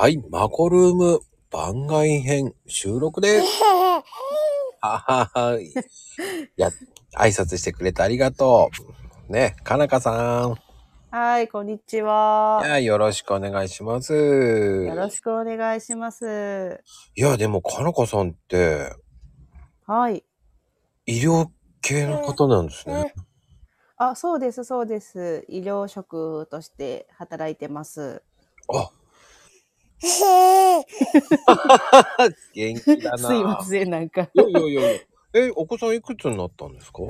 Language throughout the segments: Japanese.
はい、マコルーム番外編収録です。ははは。や、挨拶してくれてありがとう。ね、かなかさん。はい、こんにちいは。や、よろしくお願いします。よろしくお願いします。いや、でも、かなかさんって、はい。医療系の方なんですね。あ、そうです、そうです。医療職として働いてます。あ。元気だな。すいません、なんか。いやいやいやいや。え、お子さんいくつになったんですか？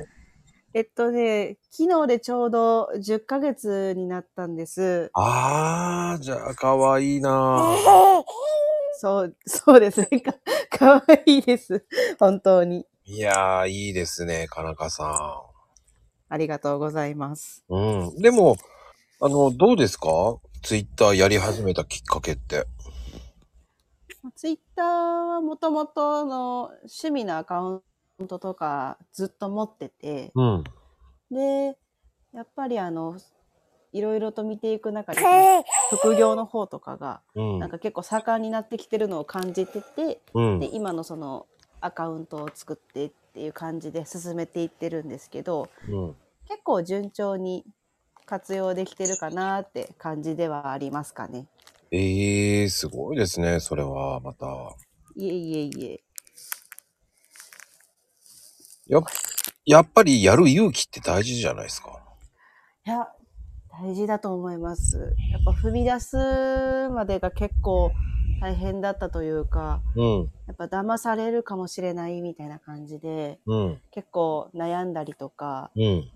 えっとね、昨日でちょうど10ヶ月になったんです。あー、じゃあ、かわいいなそう、そうですね。か、かわいいです。本当に。いやー、いいですね、かなかさありがとうございます。ん。うん。でも、あの、どうですか？ツイッターやり始めたきっかけって。ツイッターはもともとの趣味のアカウントとかずっと持ってて、うん。で、やっぱりあの、いろいろと見ていく中で、副業の方とかが、うん。なんか結構盛んになってきてるのを感じてて、うんで、。今のそのアカウントを作ってっていう感じで進めていってるんですけど、うん。結構順調に活用できてるかなって感じではありますかね。えー、すごいですね、それは、また。いえいえいえ。やっ、やっぱりやる勇気って大事じゃないですか。いや、大事だと思います。やっぱ踏み出すまでが結構大変だったというか、うん。やっぱ騙されるかもしれないみたいな感じで、うん。結構悩んだりとか、うん。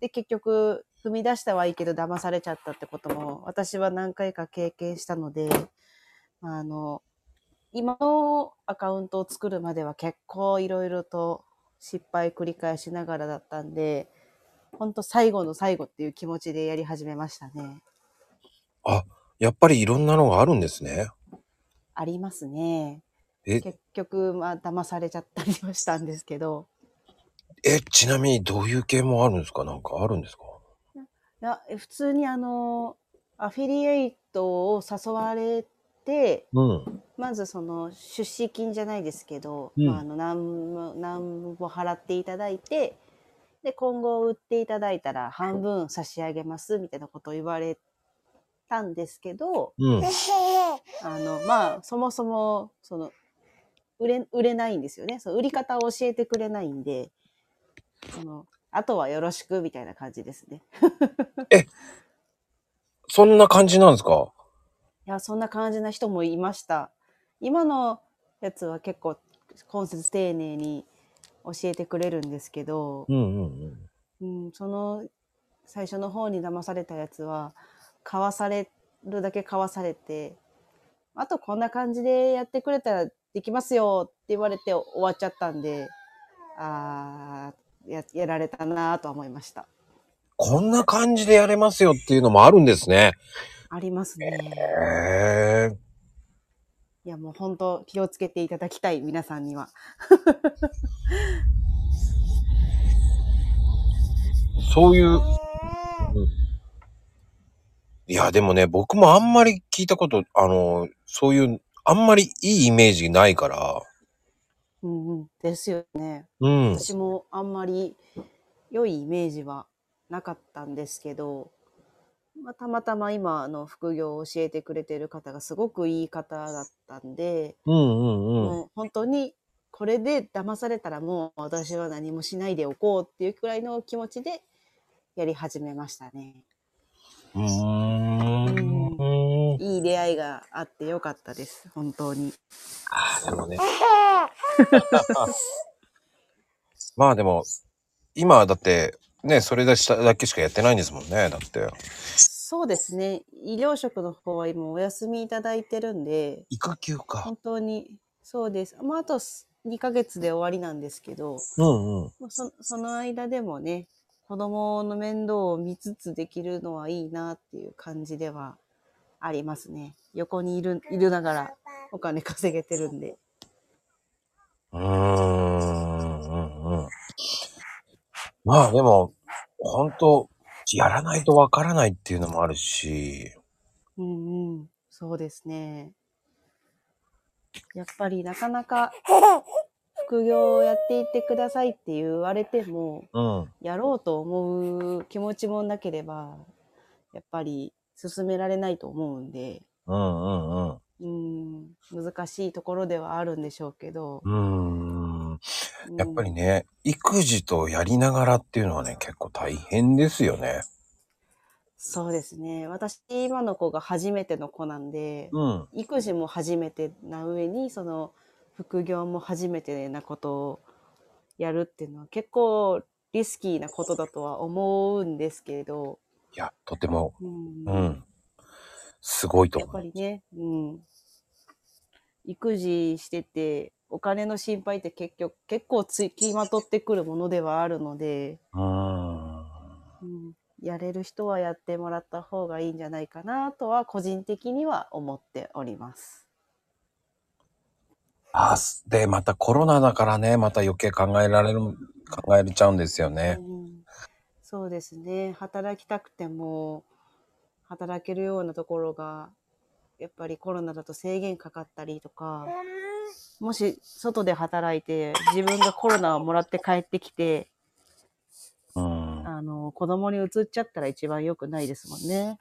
で、結局踏み出したはいいけど騙されちゃったってことも私は何回か経験したので、あの、今のアカウントを作るまでは結構いろいろと失敗繰り返しながらだったんで、ほんと最後の最後っていう気持ちでやり始めましたね。あ、やっぱりいろんなのがあるんですね。ありますね。え、結局、まあ、騙されちゃったりはしたんですけど、え、ちなみにどういう系もあるんですか？なんかあるんですか？いやえ普通にあの、アフィリエイトを誘われて、うん。まずその出資金じゃないですけど、うんまあ、あの何も何も払っていただいてで今後売っていただいたら半分差し上げますみたいなことを言われたんですけどうん。あのまあそもそもその売れ売れないんですよねその売り方を教えてくれないんでそのあとはよろしくみたいな感じですね。そんな感じなんですか？いや、そんな感じな人もいました。今のやつは結構今節丁寧に教えてくれるんですけど、うんうんうん。うん、その最初の方に騙されたやつは、買わされるだけ買わされて、あとこんな感じでやってくれたらできますよって言われて終わっちゃったんで、あーや、やられたなとは思いました。こんな感じでやれますよっていうのもあるんですね。ありますね。へえ。いや、もう本当気をつけていただきたい、皆さんには。そういう、うんいや、でもね、僕もあんまり聞いたこと、あの、そういう、あんまりいいイメージないから、うんうん。ですよね。うん。私もあんまり良いイメージはなかったんですけど、まあ、たまたま今あの副業を教えてくれてる方がすごくいい方だったんで、うんうんうん。もう本当にこれで騙されたらもう私は何もしないでおこうっていうくらいの気持ちでやり始めましたね。うーん。いい出会いがあってよかったです。本当に。ああ、でもね。まあでも、今はだって、ね、それだしただけしかやってないんですもんね、だって。そうですね。医療職の方は今お休みいただいてるんで、育休か。本当にそうです。まあ、あと2ヶ月で終わりなんですけど、うんうん。まあそその間でもね、子供の面倒を見つつできるのはいいなっていう感じではありますね。横にいる、いるながらお金稼げてるんで。うーん、うん、うん。まあでも、本当やらないとわからないっていうのもあるし、うんうん。そうですね。やっぱりなかなか副業をやっていってくださいって言われても、うん。やろうと思う気持ちもなければ、やっぱり進められないと思うんで、うんうんうん。うん、難しいところではあるんでしょうけど、うんやっぱりね、育児とやりながらっていうのはね、結構大変ですよね。そうですね。私、今の子が初めての子なんで、うん。育児も初めてな上に、その、副業も初めてなことをやるっていうのは結構リスキーなことだとは思うんですけれど、いや、とても、うんうん。すごいとやっ思う。ぱりね、うん。育児してて、お金の心配って結局、結構つきまとってくるものではあるので、うーん。うん、やれる人はやってもらった方がいいんじゃないかなとは、個人的には思っております。あ、すで、またコロナだからね、また余計考えられる、考えれちゃうんですよね。うん、そうですね。働きたくても、働けるようなところが、やっぱりコロナだと制限かかったりとか、もし外で働いて自分がコロナをもらって帰ってきて、うん。あの、子供に移っちゃったら一番良くないですもんね。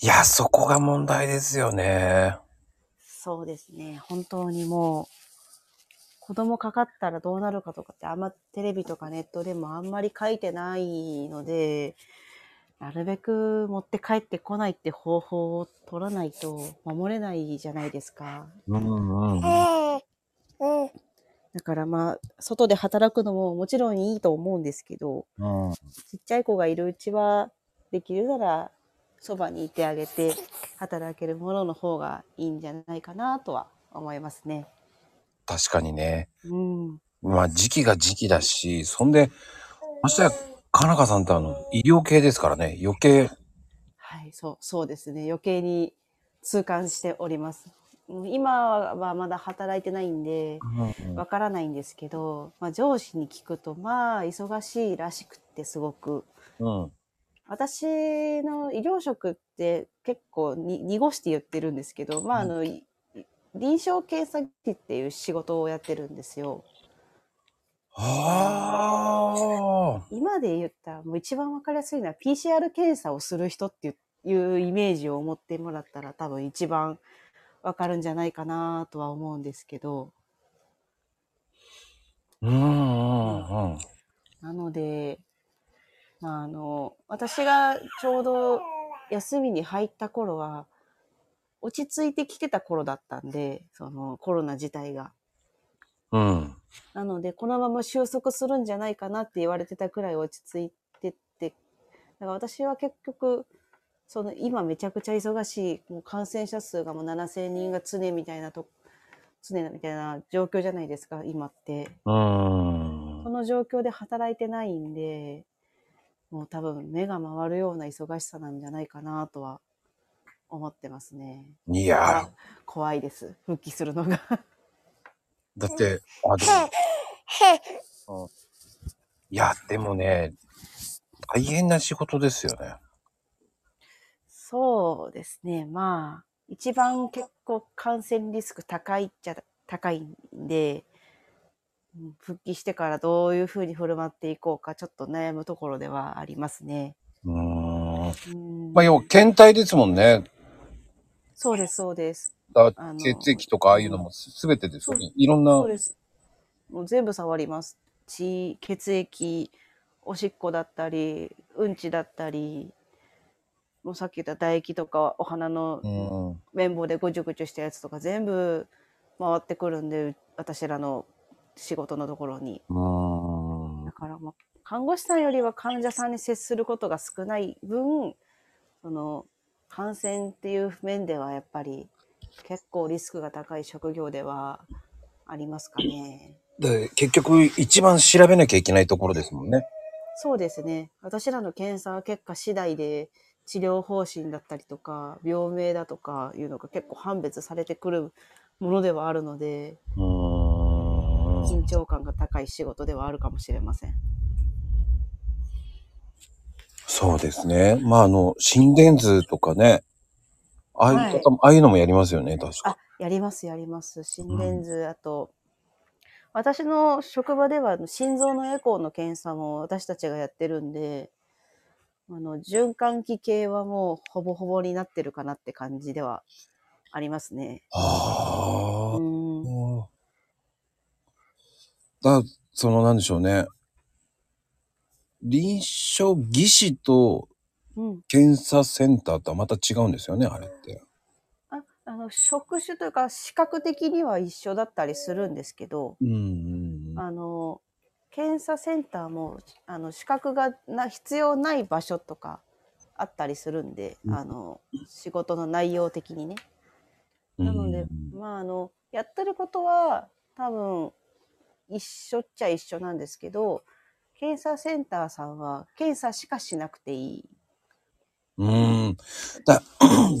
いや、そこが問題ですよね。そうですね。本当にもう、子供かかったらどうなるかとかってあんまテレビとかネットでもあんまり書いてないので、なるべく持って帰ってこないって方法を取らないと守れないじゃないですか。うんうんうん。だからまあ、外で働くのももちろんいいと思うんですけど、うん。ちっちゃい子がいるうちは、できるなら、そばにいてあげて、働けるものの方がいいんじゃないかなとは思いますね。確かにね。うん。まあ時期が時期だし、そんで、ましてや、かなかさんってあの、医療系ですからね、余計、はい、そう、そうですね。余計に痛感しております。うん今はまだ働いてないんで、わからないんですけど、まあ上司に聞くと、まあ忙しいらしくってすごく。うん。私の医療職って結構に濁して言ってるんですけど、まああの、い臨床検査技師っていう仕事をやってるんですよ。ああ。今で言ったらもう一番わかりやすいのは PCR 検査をする人っていういうイメージを持ってもらったら多分一番わかるんじゃないかなとは思うんですけど、うんうんうん。なので、まああの、私がちょうど休みに入った頃は、落ち着いてきてた頃だったんで、そのコロナ自体が。うん。なので、このまま収束するんじゃないかなって言われてたくらい落ち着いてって、だから私は結局、その今めちゃくちゃ忙しい、もう感染者数がもう7000人が常みたいなと、常みたいな状況じゃないですか、今って。うんこ。の状況で働いてないんで、もう多分目が回るような忙しさなんじゃないかなとは思ってますね。いや怖いです。復帰するのが。ー、だって、あ、でも、いや、でもね、大変な仕事ですよね。そうですね。まあ、一番結構感染リスク高いっちゃ高いんで、うん復帰してからどういうふうに振る舞っていこうか、ちょっと悩むところではありますね。うーん。うんまあ、要は、検体ですもんね。そうです、そうです。だあの血液とかああいうのもすべてですよね。いろんなそう、です。もう全部触ります。血、血液、おしっこだったり、うんちだったり、もうさっき言った唾液とか、お花のうん。綿棒でぐちゅぐちゅしたやつとか全部回ってくるんで、私らの仕事のところに。だ。からもう、看護師さんよりは患者さんに接することが少ない分、その、感染っていう面ではやっぱり結構リスクが高い職業ではありますかね。で、結局、一番調べなきゃいけないところですもんね。そうですね。私らの検査結果次第で治療方針だったりとか、病名だとかいうのが結構判別されてくるものではあるので。緊張感が高い仕事ではあるかもしれません。そうですね。まあ、あの、心電図とかね、ああいう方も、ああいうのもやりますよね、確かあ。、やります、やります。心電図、あと、私の職場では心臓のエコーの検査も私たちがやってるんで、あの、循環器系はもうほぼほぼになってるかなって感じではありますね。ああ。うん。だその、なんでしょうね。臨床技師とうん。検査センターとはまた違うんですよね、あれって。ああの、職種というか、視覚的には一緒だったりするんですけど、うんうんうん。あの、検査センターも、あの、資格がな必要ない場所とかあったりするんで、うんあの、仕事の内容的にね。なので、まあ、あの、やってることは多分一緒っちゃ一緒なんですけど、検査センターさんは検査しかしなくていいうん。だ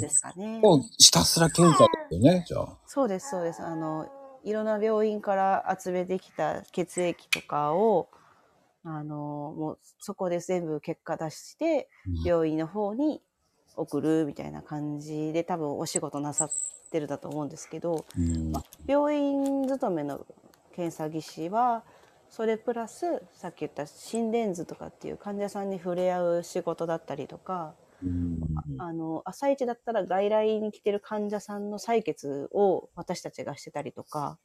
ですかね。もうひたすら検査ですよね、じゃあ。そうです、そうです。あの、いろんな病院から集めてきた血液とかを、あの、もうそこで全部結果出して、病院の方に送るみたいな感じで多分お仕事なさってるだと思うんですけど、うん病院勤めの検査技師はそれプラスさっき言った心電図とかっていう患者さんに触れ合う仕事だったりとかうんあの朝一だったら外来に来てる患者さんの採血を私たちがしてたりとか、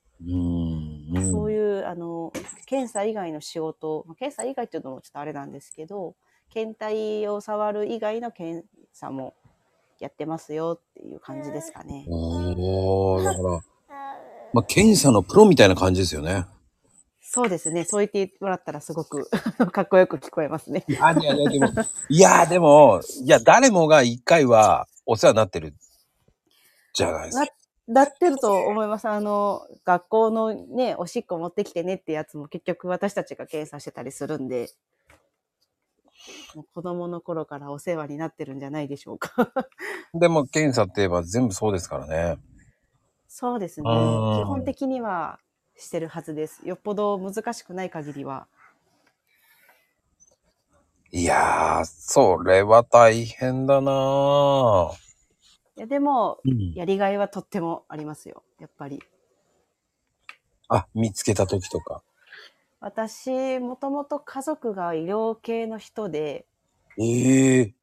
そういうあの検査以外の仕事まあ検査以外っていうのもちょっとあれなんですけど検体を触る以外の検査もやってますよっていう感じですかね。だから、まあ、検査のプロみたいな感じですよね。そうですね。そう言ってもらったらすごく かっこよく聞こえますね。いやいやいや、でも、いや、でも、いや、誰もが一回はお世話になってるじゃないですか。なってると思います。あの、学校のね、おしっこ持ってきてねってやつも結局私たちが検査してたりするんで、もう子供の頃からお世話になってるんじゃないでしょうか。でも、検査って言えば全部そうですからね。そうですね。うん基本的にはしてるはずです。よっぽど難しくない限りは。いやー、それは大変だなぁ。いや、でも、うん、やりがいはとってもありますよ。やっぱり。あ、見つけた時とか。私、もともと家族が医療系の人で、ええ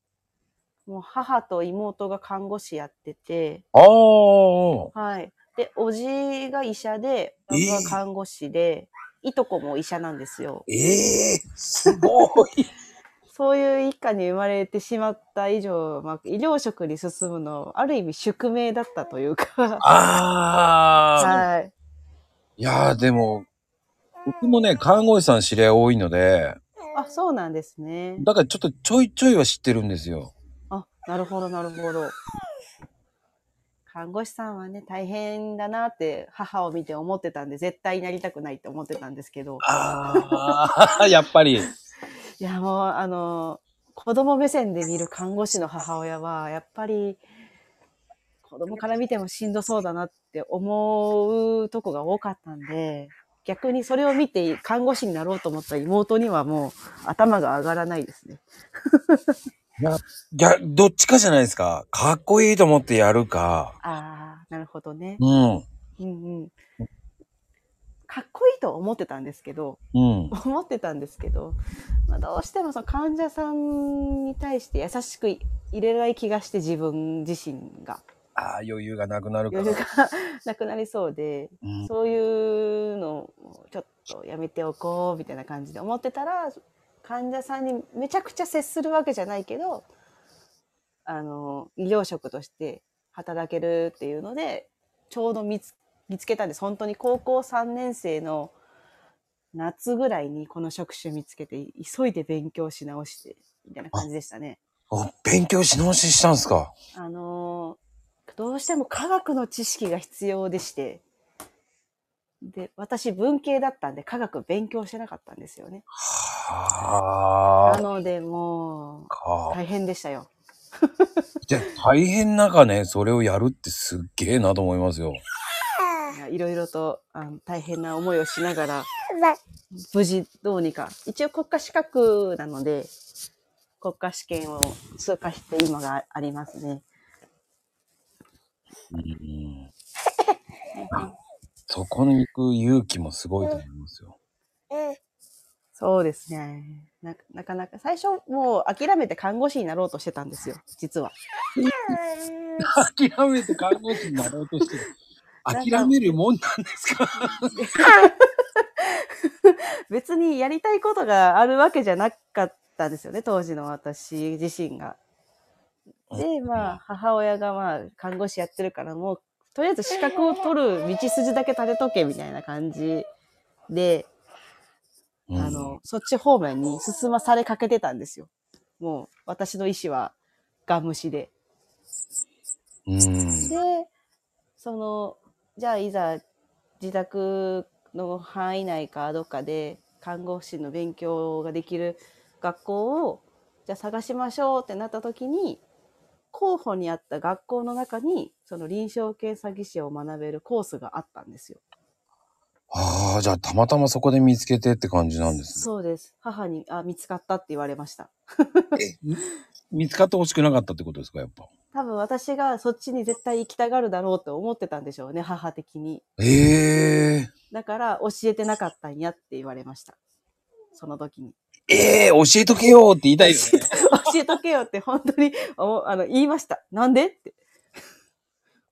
もう母と妹が看護師やってて、ああ、はい。で、おじが医者で、えー僕は看護師で、いとこも医者なんですよ。ええすごい。そういう一家に生まれてしまった以上、まあ、医療職に進むの、ある意味宿命だったというか、ああ、はい。いやー、でも、僕もね、看護師さん知り合い多いので、あ、そうなんですね。だからちょっとちょいちょいは知ってるんですよ。あ、なるほど、なるほど。看護師さんはね、大変だなって母を見て思ってたんで、絶対になりたくないって思ってたんですけど。ああ、やっぱり。いや、もう、あの、子供目線で見る看護師の母親は、やっぱり、子供から見てもしんどそうだなって思うとこが多かったんで、逆にそれを見て看護師になろうと思った妹にはもう頭が上がらないですね。いや、どっちかじゃないですか。かっこいいと思ってやるか。ああ、なるほどね。うん。うんうん。かっこいいと思ってたんですけど、うん。思ってたんですけど、まあ、どうしてもその患者さんに対して優しく入れない気がして自分自身がああ、余裕がなくなるから。余裕が なくなりそうで、うんそういうのをちょっとやめておこうみたいな感じで思ってたら患者さんにめちゃくちゃ接するわけじゃないけどあの医療職として働けるっていうのでちょうど見つ見つけたんです。本当に高校3年生の夏ぐらいにこの職種見つけて急いで勉強し直してみたいな感じでしたね。あ勉強し直ししたんですか？あのーどうしても科学の知識が必要でして、で、私文系だったんで科学勉強してなかったんですよね。はあ。なのでもう、か。大変でしたよ。じゃ大変中ね、それをやるってすっげえなと思いますよ。いろいろとあの大変な思いをしながら、無事どうにか。一応国家資格なので、国家試験を通過して今がありますね。うん そこに行く勇気もすごいと思いますよ。そうですね。ななかなか、最初もう諦めて看護師になろうとしてたんですよ、実は。諦めて看護師になろうとしてる。諦めるもんなんですか？別にやりたいことがあるわけじゃなかったんですよね、当時の私自身が。で、まあ、母親がまあ、看護師やってるから、もう、とりあえず資格を取る道筋だけ立てとけ、みたいな感じで、あの、そっち方面に進まされかけてたんですよ。もう、私の意思は、ガン無視で。うん。で、その、じゃあいざ自宅の範囲内かどっかで看護師の勉強ができる学校をじゃあ探しましょうってなった時に候補にあった学校の中にその臨床系詐欺師を学べるコースがあったんですよ。ああ、じゃあたまたまそこで見つけてって感じなんですね。そうです。母にあ見つかったって言われました。えみ見つかってほしくなかったってことですか、やっぱ？多分私がそっちに絶対行きたがるだろうと思ってたんでしょうね、母的に。ええだから教えてなかったんやって言われました。その時に。ええ教えとけよって言いたいよね。教えとけよって本当におあの言いました。なんでって。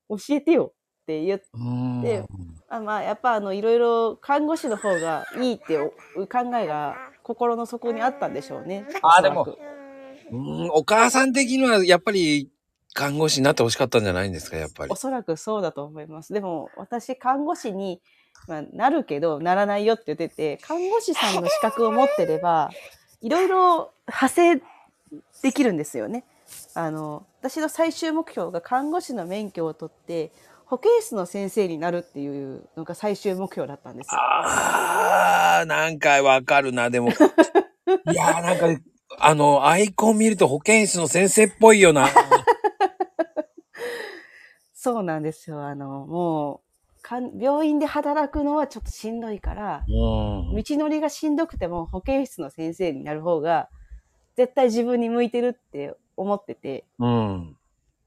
教えてよって言っうーんであまあやっぱあのいろいろ看護師の方がいいってお考えが心の底にあったんでしょうね。あーおそらくうーん、お母さん的にはやっぱり看護師になってほしかったんじゃないんですか、やっぱりお。そらくそうだと思います。でも私看護師に、まあ、なるけどならないよって言ってて看護師さんの資格を持ってれば いろいろ派生できるんですよね。あの私の最終目標が看護師の免許を取って保健室の先生になるっていうのが最終目標だったんですよ。ああ、なんかわかるな、でも。いやーなんか、あの、アイコン見ると保健室の先生っぽいよな。そうなんですよ。あのもうかん病院で働くのはちょっとしんどいからうん。道のりがしんどくても保健室の先生になる方が絶対自分に向いてるって思ってて、うん。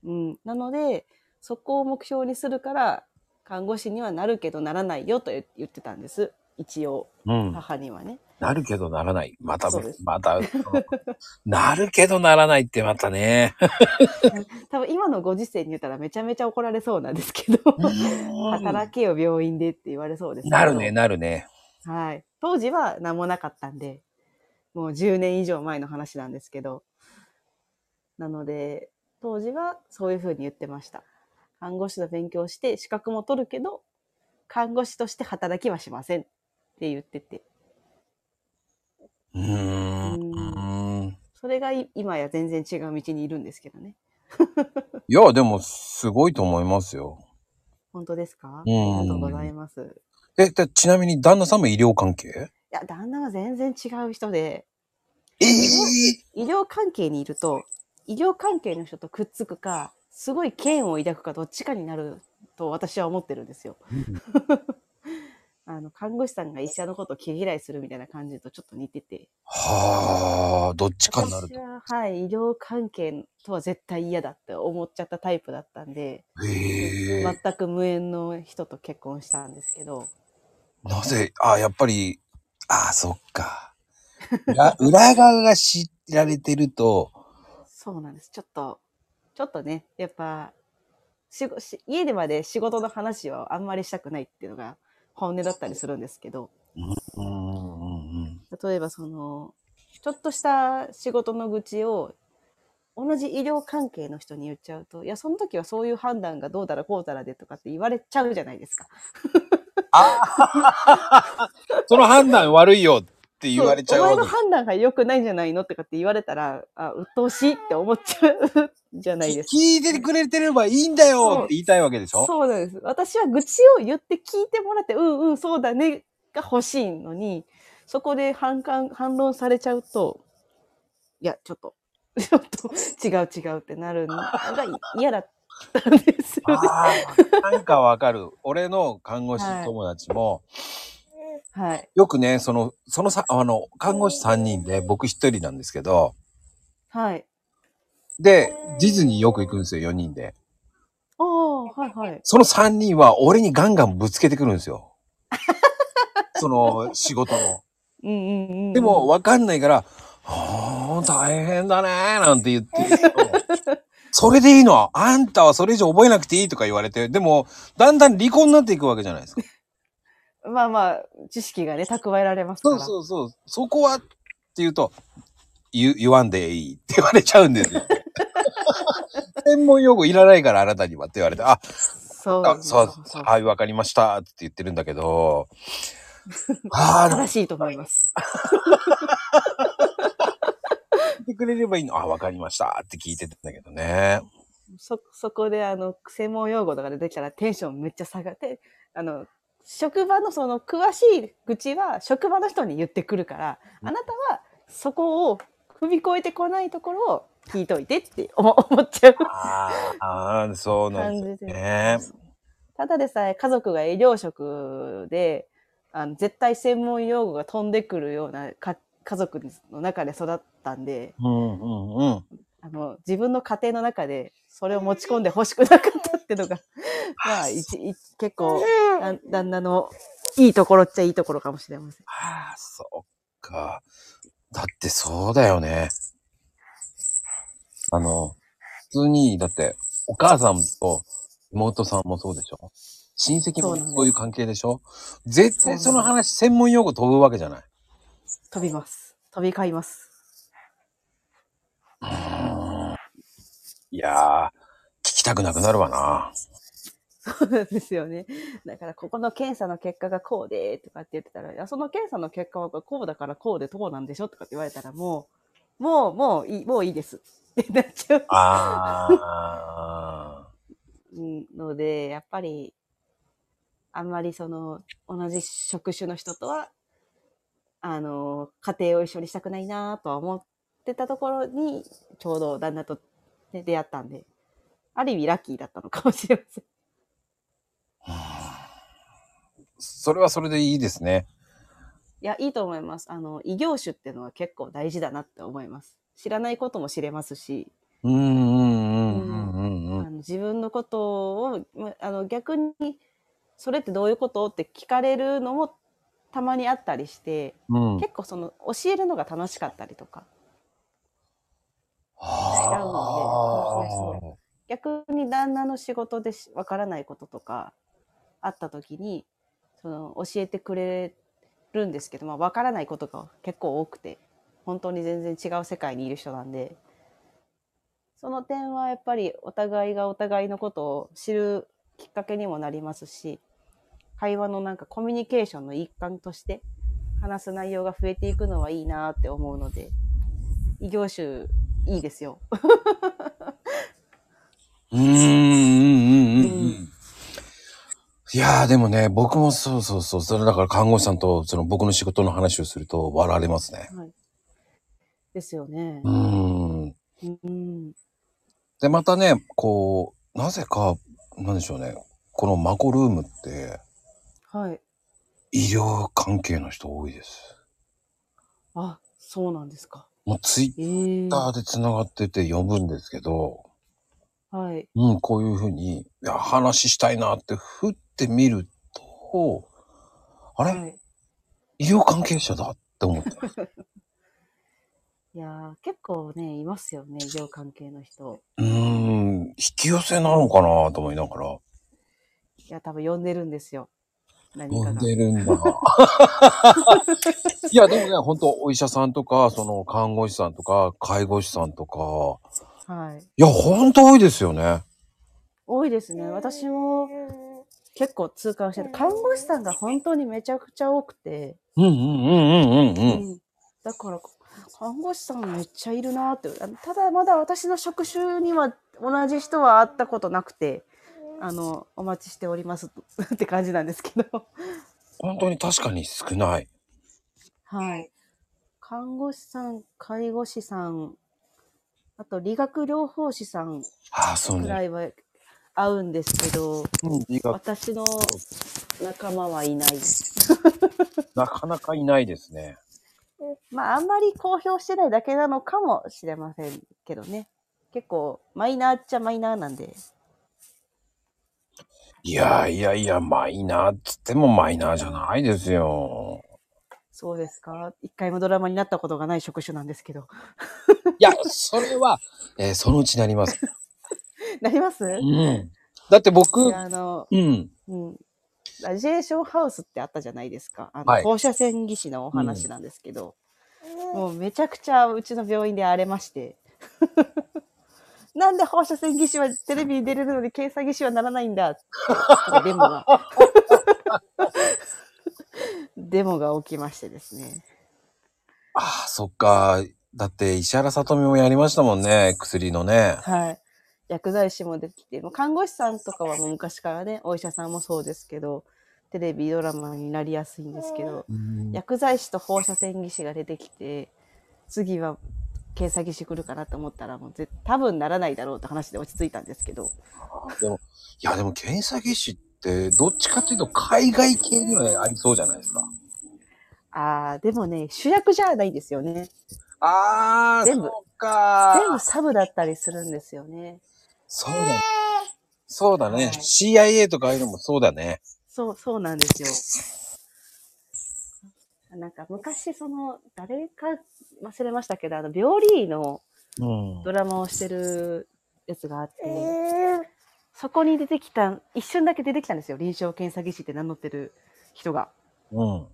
うん、なのでそこを目標にするから看護師にはなるけどならないよと言言ってたんです一応うん。母にはね。なるけどならない。またまた、なるけどならないってまたね。多分今のご時世に言ったらめちゃめちゃ怒られそうなんですけど働けよ病院でって言われそうですなるね、なるね。はい。当時は何もなかったんで、もう10年以上前の話なんですけど、なので、当時はそういうふうに言ってました。看護師の勉強をして資格も取るけど、看護師として働きはしませんって言ってて、うーん。それがい今や全然違う道にいるんですけどね。いや、でも、すごいと思いますよ。本当ですか？あうんりがとうございます。え、でちなみに旦那さんも医療関係？いや、旦那は全然違う人で、ええ医療関係にいると、医療関係の人とくっつくか、すごい嫌悪を抱くかどっちかになると私は思ってるんですよ。あの、看護師さんが医者のことを毛嫌いするみたいな感じとちょっと似てて。はあ、どっちかになると。私は、はい、医療関係とは絶対嫌だって思っちゃったタイプだったんで。全く無縁の人と結婚したんですけど、なぜ、あ、やっぱり、あ、そっか。裏 裏側が知られてると、そうなんです。ちょっと、ちょっとね、やっぱ、しごし家でまで仕事の話をあんまりしたくないっていうのが本音だったりするんですけど、例えばその、ちょっとした仕事の愚痴を同じ医療関係の人に言っちゃうと、いや、その時はそういう判断がどうだらこうだらでとかって言われちゃうじゃないですか。あ その判断悪いよって言われちゃうそうお前わけ。の判断が良くないんじゃないのとかって言われたら、あ、鬱陶しいって思っちゃうじゃないですか。聞いてくれてればいいんだよって言いたいわけでしょ？そうなんです。私は愚痴を言って聞いてもらって、うんうん、そうだね、が欲しいのに、そこで反感、反論されちゃうと、いや、ちょっと、ちょっと違う違うってなるのが嫌だったんですよね。なんかわかる。俺の看護師友達も、はい。よくね、その、そのさ、あの、看護師3人で僕1人なんですけど、はい。で、ディズニーよく行くんですよ、4人で。おー、はいはい。その3人は俺にガンガンぶつけてくるんですよ。その仕事の。うんうんうんうん。でも、わかんないから、はあ、大変だねーなんて言って それでいいの？あんたはそれ以上覚えなくていいとか言われて、でも、だんだん離婚になっていくわけじゃないですか。まあまあ、知識がね、蓄えられますかそら。うそうそう。そこはって言うと、言言わんでいいって言われちゃうんですよ。専門用語いらないからあなたにはって言われて、あ、そうあそうそうはい、わかりましたって言ってるんだけど、ああ、正しいと思います。聞いてくれればいいの。あ、わかりましたって聞いてたんだけどね。そ、そこであの、専門用語とか出てきたらテンションめっちゃ下がって、あの、職場のその詳しい愚痴は職場の人に言ってくるから、あなたはそこを踏み越えてこないところを聞いといてって思 思っちゃうあーあー、そうなんです。ね。ただでさえ家族が医療職で、あの絶対専門用語が飛んでくるようなか家族の中で育ったんで、うんうんうん。あの、自分の家庭の中でそれを持ち込んで欲しくなかったっていうのが、まあ、一一結構、だ旦那のいいところっちゃいいところかもしれません。ああ、そっか。だってそうだよね。あの、普通に、だって、お母さんと妹さんもそうでしょ？親戚もそういう関係でしょ？絶対その話、専門用語飛ぶわけじゃない。飛びます。飛び交います。いやー、聞きたくなくなるわな。そうなんですよね。だから、ここの検査の結果がこうで、とかって言ってたら、いや、その検査の結果はこうだからこうでこうなんでしょとかって言われたら、もう、もう、もういい、もういいです。っ てなっちゃう。あうんので、やっぱり、あんまりその、同じ職種の人とは、あの、家庭を一緒にしたくないなとは思ってたところに、ちょうど旦那と、ね、出会ったんで、ある意味ラッキーだったのかもしれません。ー。それはそれでいいですね。いや、いいと思います。あの、異業種っていうのは結構大事だなって思います。知らないことも知れますし、自分のことを、まあの、逆に、それってどういうことって聞かれるのもたまにあったりして、うん。結構その教えるのが楽しかったりとか、あー。逆に旦那の仕事でわからないこととかあった時に、その教えてくれるんですけど、まあわからないことが結構多くて、本当に全然違う世界にいる人なんで、その点はやっぱりお互いがお互いのことを知るきっかけにもなりますし、会話のなんかコミュニケーションの一環として話す内容が増えていくのはいいなって思うので、異業種いいですよ。うーん、うん、うん、うん。うんいやーでもね、僕もそうそうそう、それだから看護師さんとその僕の仕事の話をすると笑われますね。はい、ですよねう。ーん。うん。で、またね、こう、なぜか、なんでしょうね、このマコルームってはい。医療関係の人多いです。あ、そうなんですか。もうツイええッターで繋がってて呼ぶんですけど、はい。うん、こういうふうに、いや、話したいなってふってみると、あれ、はい。医療関係者だって思って。いやー結構ね、いますよね、医療関係の人。うーん、引き寄せなのかなと思いながら。いや、多分呼んでるんですよ。何かが。呼んでるんだ。いや、でもね、本当お医者さんとか、その看護師さんとか、介護士さんとか、はい。いや、本当多いですよね。多いですね。私も結構痛感してて、看護師さんが本当にめちゃくちゃ多くて、うんうんうんうんうんうん。うんだから、看護師さんめっちゃいるなって。あのただまだ私の職種には同じ人は会ったことなくて、あの、お待ちしております って感じなんですけど。本当に確かに少ない。はい。看護師さん、介護士さん、あと理学療法士さんああ、そうね。くらいは会うんですけど、うん理学私の仲間はいない。なかなかいないですね。まあ、あんまり公表してないだけなのかもしれませんけどね。結構、マイナーっちゃマイナーなんで。いやいやいや、マイナーっつってもマイナーじゃないですよ。そうですか？一回もドラマになったことがない職種なんですけど。いや、それは、えーそのうちなります。なります？うん。だって僕、あの、うん。うん。ラジエーションハウスってあったじゃないですか。あの、はい放射線技師のお話なんですけど、もうめちゃくちゃうちの病院で荒れまして。なんで放射線技師はテレビに出れるのに検査技師はならないんだデモが。デモが起きましてですね。ああ、そっか。だって、石原さとみもやりましたもんね。薬のね。はい。薬剤師もできて、もう看護師さんとかはもう昔からね、お医者さんもそうですけど、テレビドラマになりやすいんですけど、薬剤師と放射線技師が出てきて、次は検査技師来るかなと思ったら、もうぜ多分ならないだろうって話で落ち着いたんですけど、でも、いや、でも検査技師って、どっちかっていうと海外系にはありそうじゃないですか。あー、でもね、主役じゃないんですよね。あー、全部か全部サブだったりするんですよね。そうだね。そうだね。はい CIA とかああいうのもそうだね。そう、そうなんですよ。なんか昔、その、誰か忘れましたけど、あの、病理のうん。ドラマをしてるやつがあって、そこに出てきた、一瞬だけ出てきたんですよ。臨床検査技師って名乗ってる人が。うん。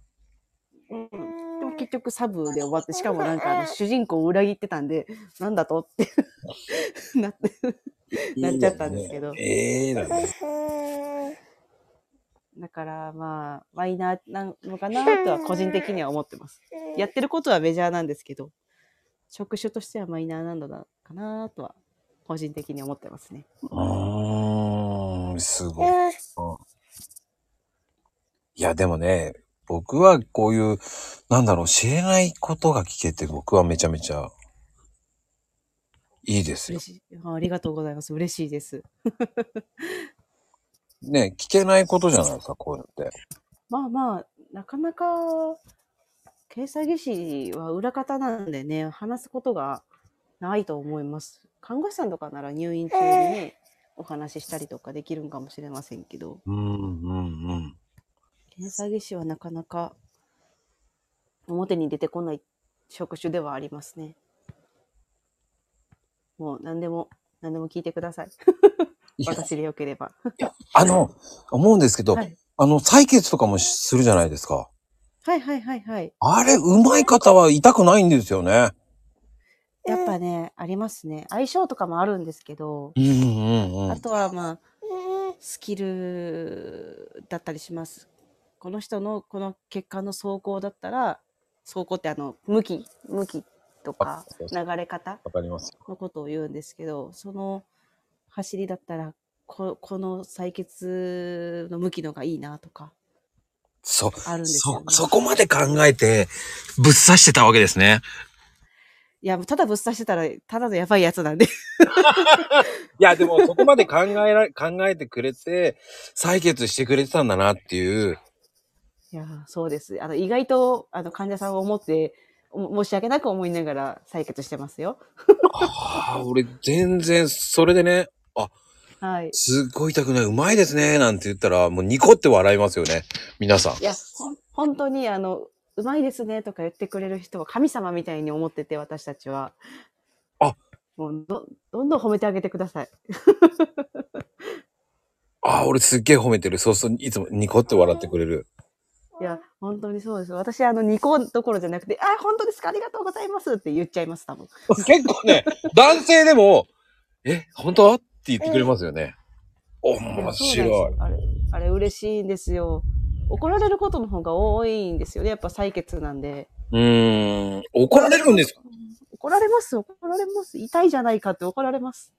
うん、でも結局サブで終わって、しかもなんかあの主人公を裏切ってたんで、なんだとって なって、なっちゃったんですけどええだね。だからまあ、マイナーなのかなとは個人的には思ってます。やってることはメジャーなんですけど、職種としてはマイナーなのだかなとは、個人的に思ってますね。うーん、すごい。うんいや、でもね、僕はこういう、なんだろう、知れないことが聞けて僕はめちゃめちゃいいですよ嬉。しい。あありがとうございます。嬉しいです。ね、聞けないことじゃないですか、こういうのって。まあまあ、なかなか、検査技師は裏方なんでね、話すことがないと思います。看護師さんとかなら入院中にね、お話ししたりとかできるんかもしれませんけど、うん、うん、うん。検査技師はなかなか表に出てこない職種ではありますね。もう何でも、何でも聞いてください。私でよければ。あの、思うんですけど、はいあの、採血とかもするじゃないですか。はいはいはいはい。あれ、うまい方は痛くないんですよね。やっぱね、ありますね。相性とかもあるんですけど、うん、うん、うんあ。とはまあ、スキルだったりします。この人のこの血管の走行だったら、走行ってあの、向き、向きとか流れ方わかります。のことを言うんですけど、その走りだったら、ここの採血の向きのがいいなとか、そ、あるんですよねそ、そこまで考えて、ぶっ刺してたわけですね。いや、ただぶっ刺してたら、ただのやばいやつなんで。いや、でもそこまで考えら、考えてくれて、採血してくれてたんだなっていう。いや、そうです。あの、意外と、あの、患者さんを思って、お申し訳なく思いながら採血してますよ。ああ、俺全然、それでね、あ、はい。すっごい痛くない、うまいですね、なんて言ったら、もうニコって笑いますよね。皆さん。いや、ほん本当に、あの、うまいですねとか言ってくれる人は神様みたいに思ってて、私たちは。あもうど、どんどん褒めてあげてください。あ あ、俺すっげえ褒めてる。そうそう、いつもニコって笑ってくれる。いや、本当にそうです。私、あの、ニコどころじゃなくて、あ、本当ですか？ありがとうございますって言っちゃいます、多分。結構ね、男性でも、え、本当？言ってくれますよね。うなんです白いよ。あれ、あれ嬉しいんですよ。怒られることの方が多いんですよね。やっぱ採血なんで。うーん、怒られるんですか？怒られます、怒られます。痛いじゃないかって怒られます。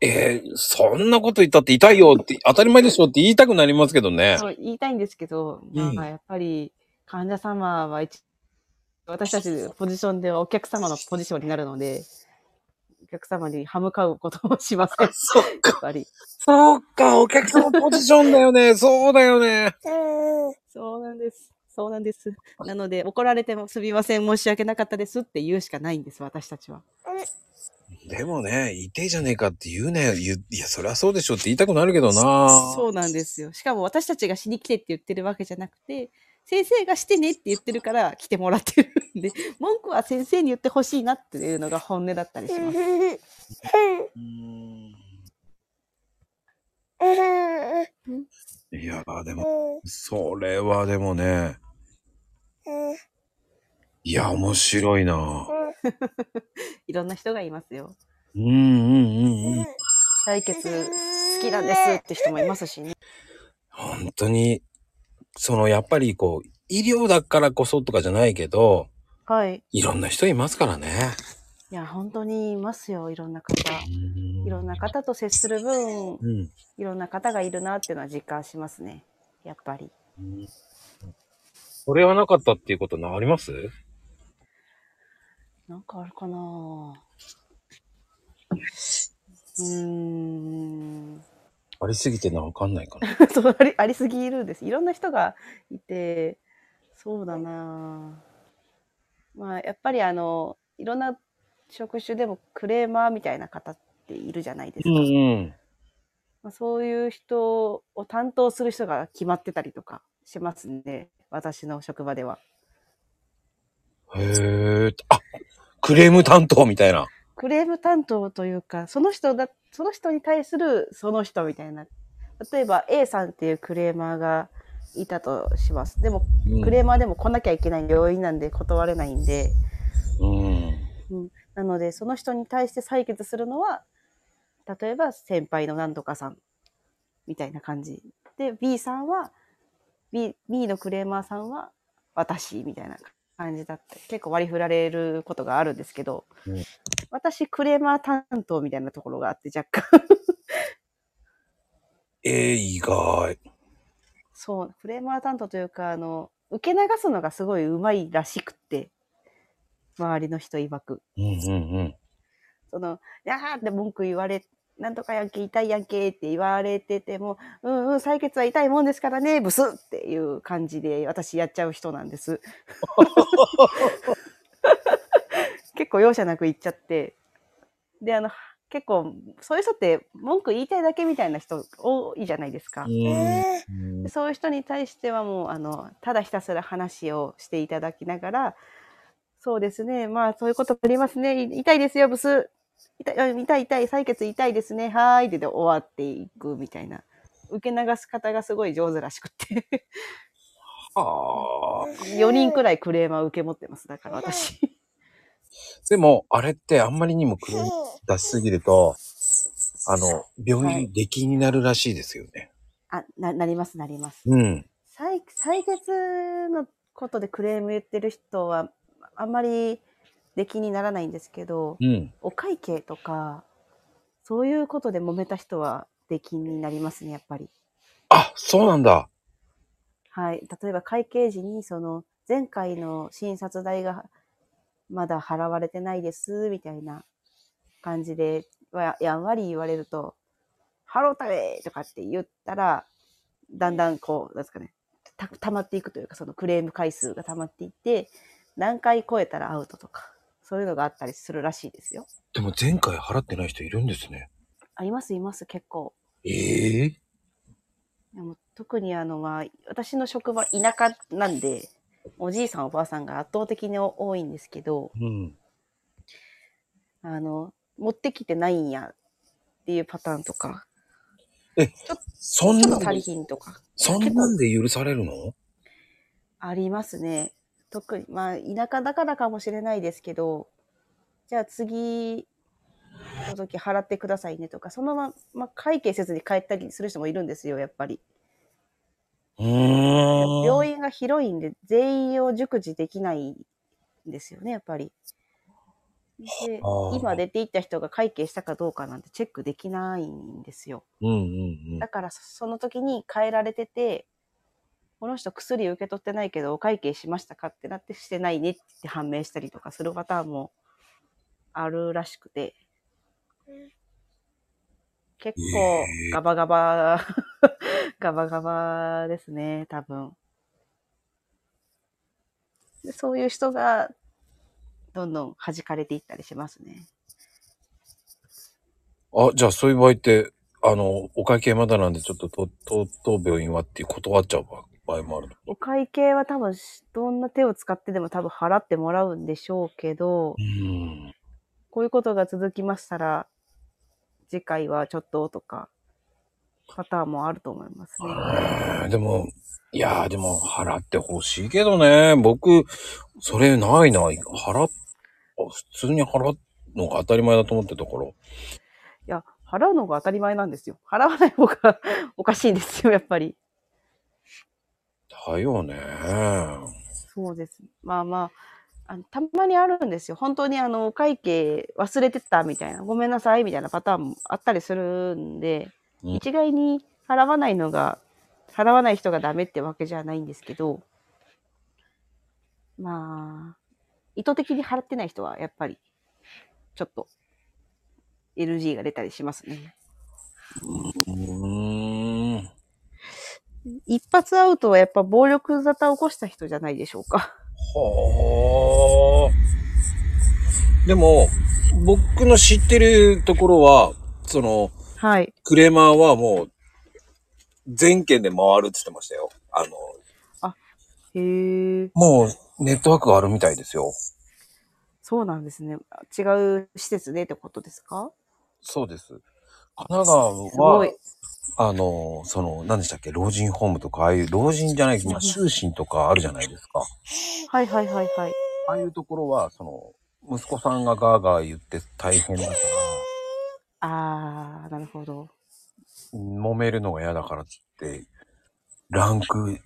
えー、そんなこと言ったって痛いよって、当たり前でしょって言いたくなりますけどね。そう言いたいんですけど、うんまあ、やっぱり患者様は一私たちのポジションではお客様のポジションになるので、お客様に歯向かうことをしません。や そっっか、ぱり。そっか、お客様ポジションだよね。そうだよね。そうなんです。そうなんです。なので、怒られてもすみません、申し訳なかったですって言うしかないんです、私たちは。でもね、いてえじゃねえかって言うね。いや、そりゃそうでしょって言いたくなるけどな。そうなんですよ。しかも私たちがしに来てって言ってるわけじゃなくて、先生がしてねって言ってるから来てもらってるんで、文句は先生に言ってほしいなっていうのが本音だったりします。いやー、でも、それはでもね、いや、面白いな。いろんな人がいますよ。うんうんうんうん。採血好きなんですって人もいますしね。本当に、その、やっぱりこう、医療だからこそとかじゃないけど、はい。いろんな人いますからね。いや、本当にいますよ。いろんな方。いろんな方と接する分、うん。いろんな方がいるなっていうのは実感しますね。やっぱり。それはなかったっていうことあります？なんかあるかなうーん。ありすぎてなわかんないかな。そうありありすぎるんです。いろんな人がいて、そうだなまあ、やっぱりあの、いろんな職種でもクレーマーみたいな方っているじゃないですか。うん。まあ、そういう人を担当する人が決まってたりとかしますね。私の職場では。へえ。あ、クレーム担当みたいな。クレーム担当というか、その人だ、その人に対するその人みたいな。例えば A さんっていうクレーマーがいたとします。でも、うんクレーマーでも来なきゃいけない要因なんで断れないんで、うん。なので、その人に対して採決するのは、例えば先輩のなんとかさんみたいな感じ。で、B さんは、B, B のクレーマーさんは私みたいな感じだった。結構割り振られることがあるんですけど、うん私クレーマー担当みたいなところがあって若干。えー、意外。そう、クレーマー担当というか、あの、受け流すのがすごい上手いらしくって、周りの人曰く。うんうんうん。その、やーって文句言われ、なんとかやんけ、痛いやんけって言われてても、うんうん、採血は痛いもんですからね、ブスっていう感じで私やっちゃう人なんです。結構容赦なく言っちゃって。で、あの、結構、そういう人って文句言いたいだけみたいな人多いじゃないですか。うんでそういう人に対してはもう、あの、ただひたすら話をしていただきながら、そうですね、まあそういうことありますね。い痛いですよ、ブス。痛い、あ痛い、痛い、採血痛いですね。はーい。でで終わっていくみたいな。受け流す方がすごい上手らしくて。はあ。4人くらいクレーマー受け持ってます。だから私。でも、あれってあんまりにもクレーム出しすぎると、あの、病はい院出禁になるらしいですよね。あ、な、なります、なります。うん。採採血のことでクレーム言ってる人は、あんまり出来にならないんですけど、うん。お会計とか、そういうことで揉めた人は出禁になりますね、やっぱり。あ、そうなんだ。はい。例えば会計時に、その、前回の診察代がまだ払われてないです、みたいな感じで、わやんわり言われると、払うたれとかって言ったら、だんだんこう、なんですかね、た溜まっていくというか、そのクレーム回数が溜まっていって、何回超えたらアウトとか、そういうのがあったりするらしいですよ。でも前回払ってない人いるんですね。あ、います、います、結構。ええ？でも特にあの、まあ、私の職場田舎なんで、おじいさんおばあさんが圧倒的に多いんですけど、うん。あの、持ってきてないんやっていうパターンとか、そんなんでちょっと足り、ひんとか、そんなんで許されるの？ありますね。特に、まあ、田舎だからかもしれないですけど、じゃあ次の時払ってくださいねとか、そのまま会計せずに帰ったりする人もいるんですよ、やっぱり。病院が広いんで、全員を熟知できないんですよね、やっぱり。ではあ、今出て行った人が会計したかどうかなんてチェックできないんですよ。うんうんうんだ。からそその時に変えられてて、この人薬受け取ってないけどお会計しましたかってなってしてないねって判明したりとかするパターンもあるらしくて。結構ガバガバ、ガバガバですね、多分。でそういう人がどんどん弾かれていったりしますね。あ、じゃあそういう場合って、あの、お会計まだなんでちょっとと、と、当病院はって断っちゃう場合もあるの。お会計は多分、どんな手を使ってでも多分払ってもらうんでしょうけどう、ん。こういうことが続きましたら、次回はちょっととか、パターンもあると思いますね。えーでも、いやーでも払ってほしいけどね。僕、それないな。払っ、普通に払うのが当たり前だと思ってたから。いや、払うのが当たり前なんですよ。払わない方が おかしいんですよ、やっぱり。だよね。そうです。まあまあ、あのたまにあるんですよ。本当にあの、お会計忘れてたみたいな、ごめんなさいみたいなパターンもあったりするんで、うん一概に払わないのが、払わない人がダメってわけじゃないんですけど、まあ、意図的に払ってない人はやっぱり、ちょっと、NG が出たりしますね。うーん。一発アウトはやっぱ暴力沙汰を起こした人じゃないでしょうか。はあ。でも、僕の知ってるところは、その、はい。クレーマーはもう、全県で回るって言ってましたよ。あの、へえ、もう、ネットワークがあるみたいですよ。そうなんですね。違う施設でってことですか？そうです。神奈川は、。あの、その、何でしたっけ、老人ホームとか、ああいう、老人じゃない、まあ、終身とかあるじゃないですか。はいはいはいはい。ああいうところは、その、息子さんがガーガー言って大変だから、あー、なるほど。揉めるのが嫌だからっつって、ランク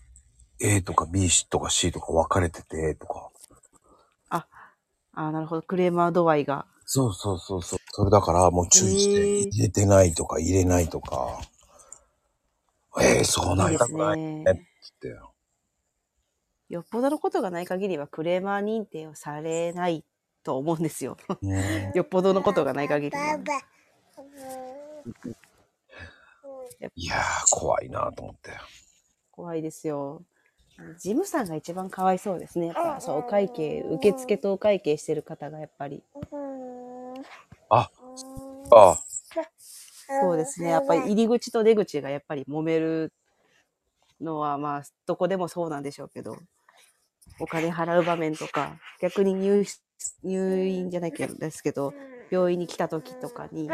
A とか B とか C とか分かれてて、とか。あー、なるほど。クレーマー度合いが。そうそうそうそう。それだからもう注意して入れてないとか入れないとか。えー、そうないりいですね。ね。つって。よっぽどのことがない限りはクレーマー認定をされないと思うんですよ。ねよっぽどのことがない限りは。いやー、怖いなと思って。怖いですよ。事務さんが一番かわいそうですね。やっぱそう、お会計、受付とお会計してる方がやっぱり。あ、あ、そうですね。やっぱり入り口と出口がやっぱり揉めるのは、まあ、どこでもそうなんでしょうけど、お金払う場面とか、逆に入し入院じゃないけどですけど、病院に来た時とかに、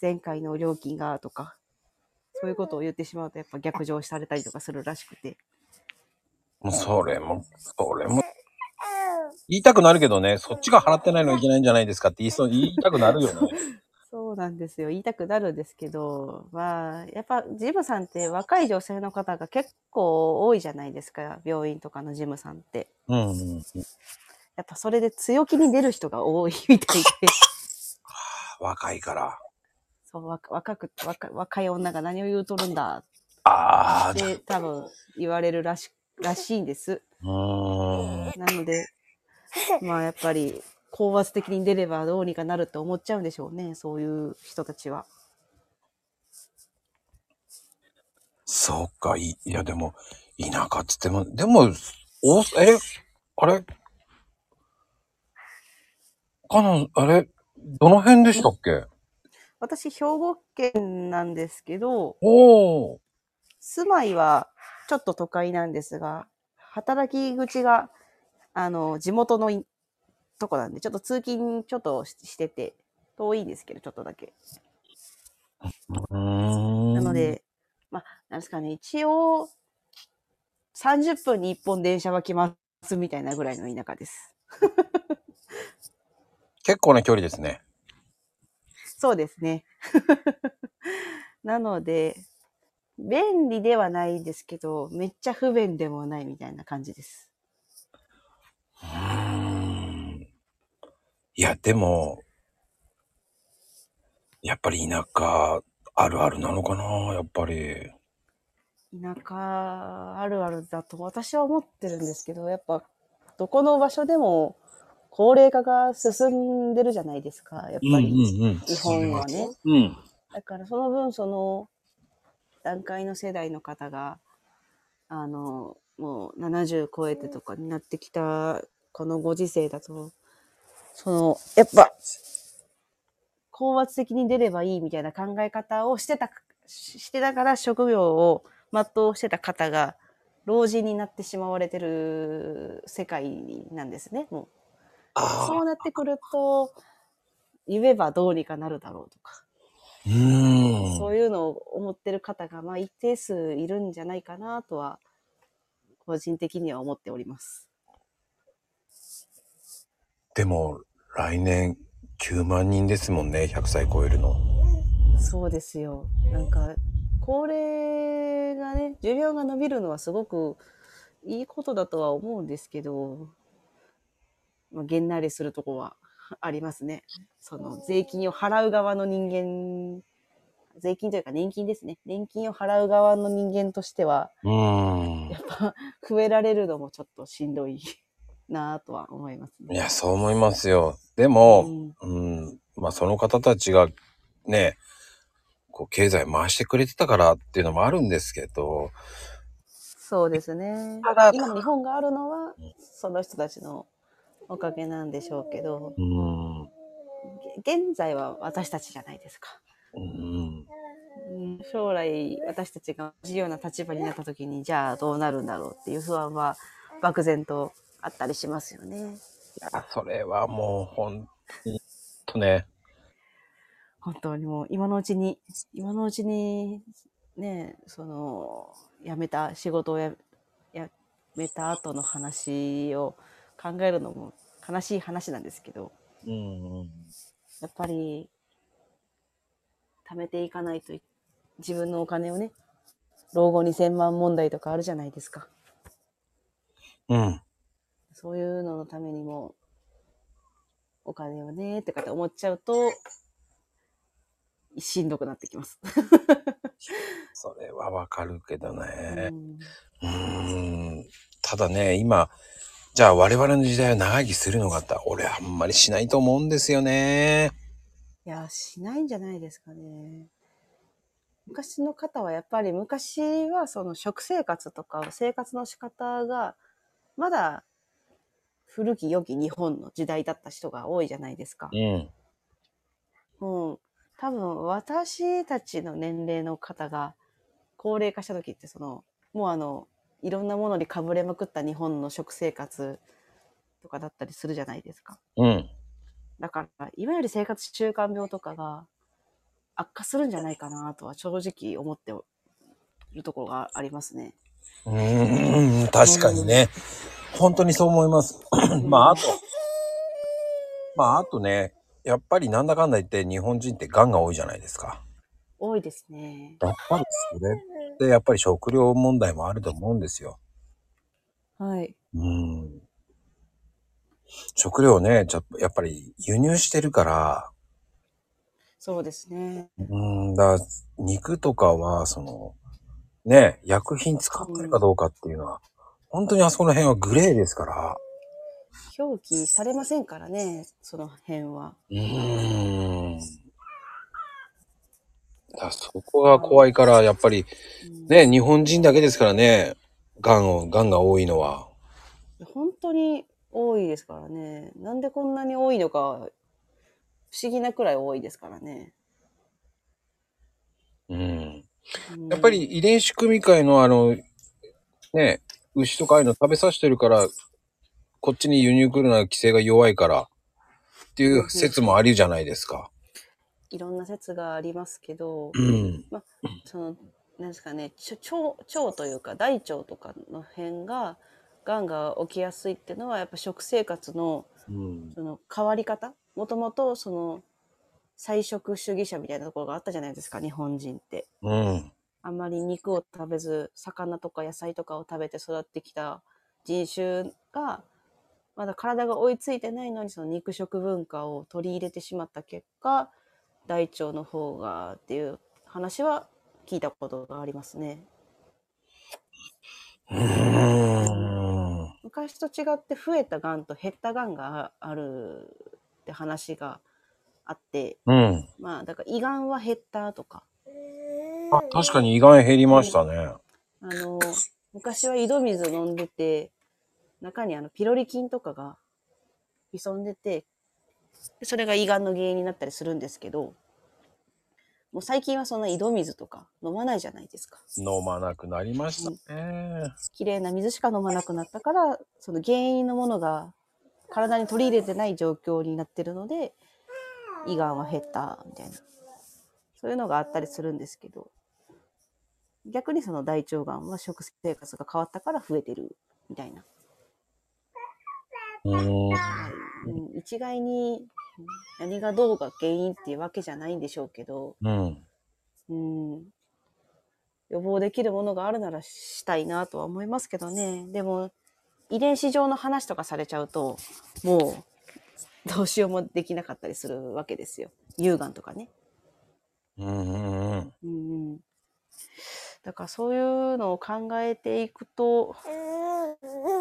前回の料金がとか、そういうことを言ってしまうと、やっぱ逆上されたりとかするらしくて。もうそれも、それも。言いたくなるけどね、そっちが払ってないのいけないんじゃないですかって言いそう、言いたくなるよね。そうなんですよ。言いたくなるんですけど、まあ、やっぱジムさんって若い女性の方が結構多いじゃないですか。病院とかのジムさんって。うんうん。やっぱそれで強気に出る人が多いみたいで、若いから。そう若若く若若い女が何を言うとるんだああ、って多分言われるらしらしいんです。うーん。なので、まあやっぱり高圧的に出ればどうにかなるって思っちゃうんでしょうね、そういう人たちは。そうか、い、いやでも、田舎っつっても、でも、お、え、あれ？かな、あれ？どの辺でしたっけ？私、兵庫県なんですけど、おー。住まいはちょっと都会なんですが、働き口が、あの、地元のいとこなんで、ちょっと通勤ちょっとししてて、遠いんですけど、ちょっとだけ。なの、で、まあ、なんですかね、一応、30分に1本電車は来ますみたいなぐらいの田舎です。結構な距離ですね。そうですね。なので、便利ではないですけど、めっちゃ不便でもないみたいな感じです。いや、でも、やっぱり田舎あるあるなのかなやっぱり。田舎あるあるだと私は思ってるんですけど、やっぱどこの場所でも高齢化が進んでるじゃないですか、やっぱり。うん。日本はね。うん。だからその分その段階の世代の方が、あの、もう70超えてとかになってきたこのご時世だと、その、やっぱ、高圧的に出ればいいみたいな考え方をしてた、ししてながら職業を全うしてた方が、老人になってしまわれてる世界なんですね、もう。そうなってくると、言えばどうにかなるだろうとか、う。そういうのを思ってる方が、まあ一定数いるんじゃないかなとは、個人的には思っております。でも、来年9万人ですもんね、100歳超えるの。そうですよ。なんか、高齢がね、寿命が伸びるのはすごくいいことだとは思うんですけど、まあ、げんなりするとこは ありますね。その税金を払う側の人間、税金というか年金ですね。年金を払う側の人間としては、や。っぱ増えられるのもちょっとしんどいなぁとは思いますね。いや、そう思いますよ。でも、うんうん、まあその方たちがね、こう経済回してくれてたからっていうのもあるんですけど、そうですねただ。今日本があるのは、その人たちのおかげなんでしょうけど、うん、げ現在は私たちじゃないですか。うん、うん将来私たちが同じような立場になった時に、じゃあどうなるんだろうっていう不安は漠然とあったりしますよね。いや、それはもう本当に、とね、本当にもう今のうちに、今のうちに、ね、その、辞めた、仕事をややめた後の話を考えるのも悲しい話なんですけど、うん、やっぱり、貯めていかないとい、自分のお金をね、老後2000万問題とかあるじゃないですか。うん、そういうののためにも、お金をね、ってかって思っちゃうと、しんどくなってきます。それはわかるけどねう。んうーん、ただね、今、じゃあ我々の時代は長生きするのかって、俺あんまりしないと思うんですよね。いや、しないんじゃないですかね。昔の方はやっぱり昔はその食生活とか生活の仕方がまだ古き良き日本の時代だった人が多いじゃないですかう。ん。もう多分私たちの年齢の方が高齢化した時ってそのもうあのいろんなものにかぶれまくった日本の食生活とかだったりするじゃないですか。うん。だから、いわゆる生活習慣病とかが悪化するんじゃないかなとは正直思っているところがありますね。うーん、確かにね。本当にそう思います。まあ、あと、まあ、あとね、やっぱりなんだかんだ言って日本人って癌が多いじゃないですか。多いですね。やっぱりそれってやっぱり食料問題もあると思うんですよ。はい。うん。食料ね、ちょっとやっぱり輸入してるから、そうですね。うん、だ肉とかは、その、ね、薬品使ってるかどうかっていうのは、本当にあそこの辺はグレーですから、表記されませんからね、その辺は。うーん。だそこが怖いから、やっぱり、うんね、日本人だけですからね、癌を、癌が多いのは。本当に多いですからね。なんでこんなに多いのか、不思議なくらい多いですからね。うん。うんやっぱり、遺伝子組み換えのあの、ね、牛とかああいうの食べさせてるから、こっちに輸入来るのは規制が弱いから、っていう説もありじゃないですか。いろんな説がありますけど、うん。その、なんですかね、腸、腸というか大腸とかの辺が、癌が起きやすいっていうのは、やっぱ食生活の、うん。その変わり方？もともと、その、菜食主義者みたいなところがあったじゃないですか、日本人って。うん。あんまり肉を食べず、魚とか野菜とかを食べて育ってきた人種が、まだ体が追いついてないのに、その肉食文化を取り入れてしまった結果、大腸の方がっていう話は聞いたことがありますね。うーん。昔と違って増えたがんと減ったがんがあるって話があって、うん。まあ、だから胃がんは減ったとか、あ、確かに胃がん減りましたね。あの、昔は井戸水飲んでて、中にあのピロリ菌とかが潜んでて、でそれが胃がんの原因になったりするんですけど、もう最近はそんな井戸水とか飲まないじゃないですか。飲まなくなりましたね。綺麗な水しか飲まなくなったから、その原因のものが体に取り入れてない状況になってるので、胃がんは減ったみたいな。そういうのがあったりするんですけど、逆にその大腸がんは食生活が変わったから増えてるみたいな。うーん。うん一概にうん何がどうが原因っていうわけじゃないんでしょうけど、うん。うん、予防できるものがあるならしたいなとは思いますけどね。でも、遺伝子上の話とかされちゃうと、もう、どうしようもできなかったりするわけですよ。乳がんとかね。うんうんうん。うんうん。だからそういうのを考えていくと、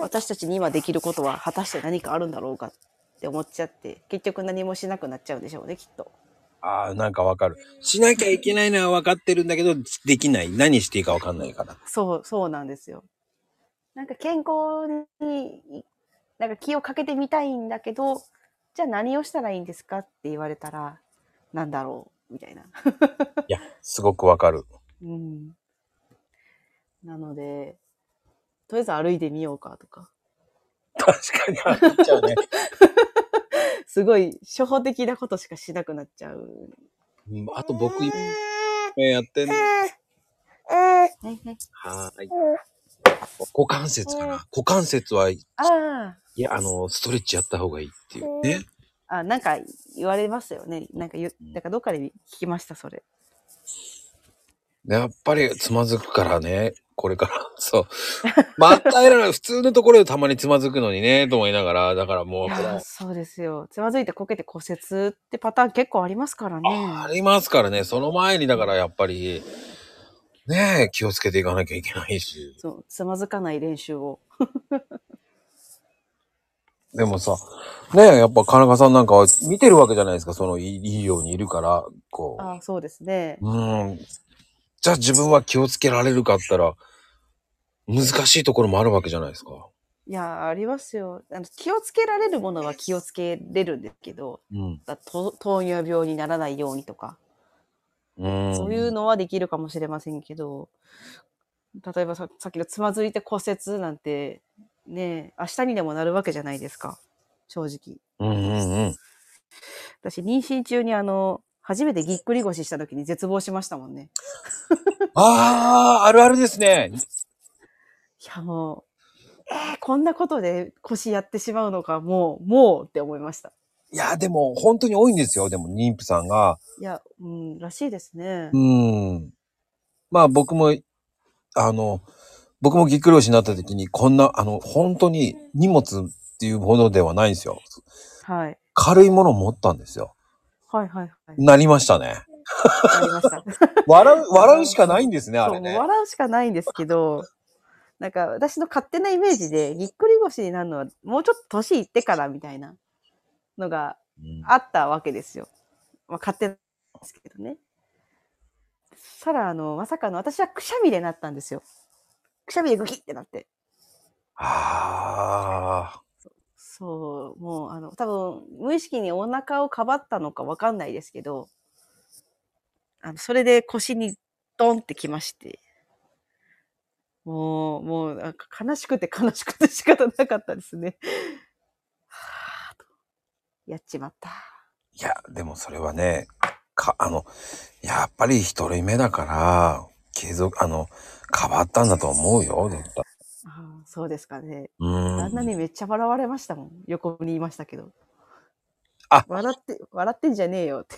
私たちに今できることは果たして何かあるんだろうかって思っちゃって、結局何もしなくなっちゃうんでしょうね、きっと。ああ、なんかわかる。しなきゃいけないのは分かってるんだけど、できない。何していいか分かんないから。そう、そうなんですよ。なんか健康に、なんか気をかけてみたいんだけど、じゃあ何をしたらいいんですかって言われたら、なんだろうみたいな。いや、すごくわかる。うん。なので、とりあえず歩いてみようかとか。確かに歩いちゃうね。すごい初歩的なことしかしなくなっちゃう。うんあと僕、今やってんの。はいはい。はーい。股関節かな。股関節は、いあや、あの、ストレッチやった方がいいっていうね。あ、あ、なんか言われますよね。なんかなんかどっかで聞きました、それ。やっぱりつまずくからね。これから。そう。まったいらない。普通のところでたまにつまずくのにね、と思いながら、だからもういこれやーそうですよ。つまずいてこけて骨折ってパターン結構ありますからね。ありますからね。その前に、だからやっぱり、ねえ、気をつけていかなきゃいけないし。そう、つまずかない練習を。でもさ、ねえ、やっぱ金川さんなんかは見てるわけじゃないですか。そのいいいいようにいるから、こああ、そうですね。う。うん。じゃあ自分は気をつけられるかって言ったら、難しいところもあるわけじゃないですか。いやー、ありますよ。あの気をつけられるものは気をつけれるんですけど、うん。だと糖尿病にならないようにとか、うん。そういうのはできるかもしれませんけど、例えばささっきのつまずいて骨折なんて、ね、明日にでもなるわけじゃないですか。正直。うんうんうん。私、妊娠中にあの、初めてぎっくり腰した時に絶望しましたもんね。ああ、あるあるですね。いや、もう、えー、こんなことで腰やってしまうのか、もう、もうって思いました。いや、でも本当に多いんですよ。でも妊婦さんが。いや、うん、らしいですねう。ん。まあ僕も、あの、僕もぎっくり腰になった時に、こんな、あの、本当に荷物っていうものではないんですよ。はい。軽いものを持ったんですよ。はいはいはい。なりましたね。ありました。笑う、笑うしかないんですね、あれね。笑うしかないんですけど、なんか私の勝手なイメージで、ぎっくり腰になるのはもうちょっと年いってからみたいなのがうんあったわけですよ。まあ勝手なんですけどね。そしたら、あの、まさかの私はくしゃみでなったんですよ。くしゃみでグキってなって。ああ。そう、もう、あの、多分、無意識にお腹をかばったのかわかんないですけど、あの、それで腰にドンってきまして、もう、もう、なんか悲しくて悲しくて仕方なかったですね。はぁと、やっちまった。いや、でもそれはね、か、あの、やっぱり一人目だから、継続、あの、変わったんだと思うよ、絶対。ああそうですかね。う旦那ん。にめっちゃ笑われましたもん。横にいましたけど。あ笑って、笑ってんじゃねえよって。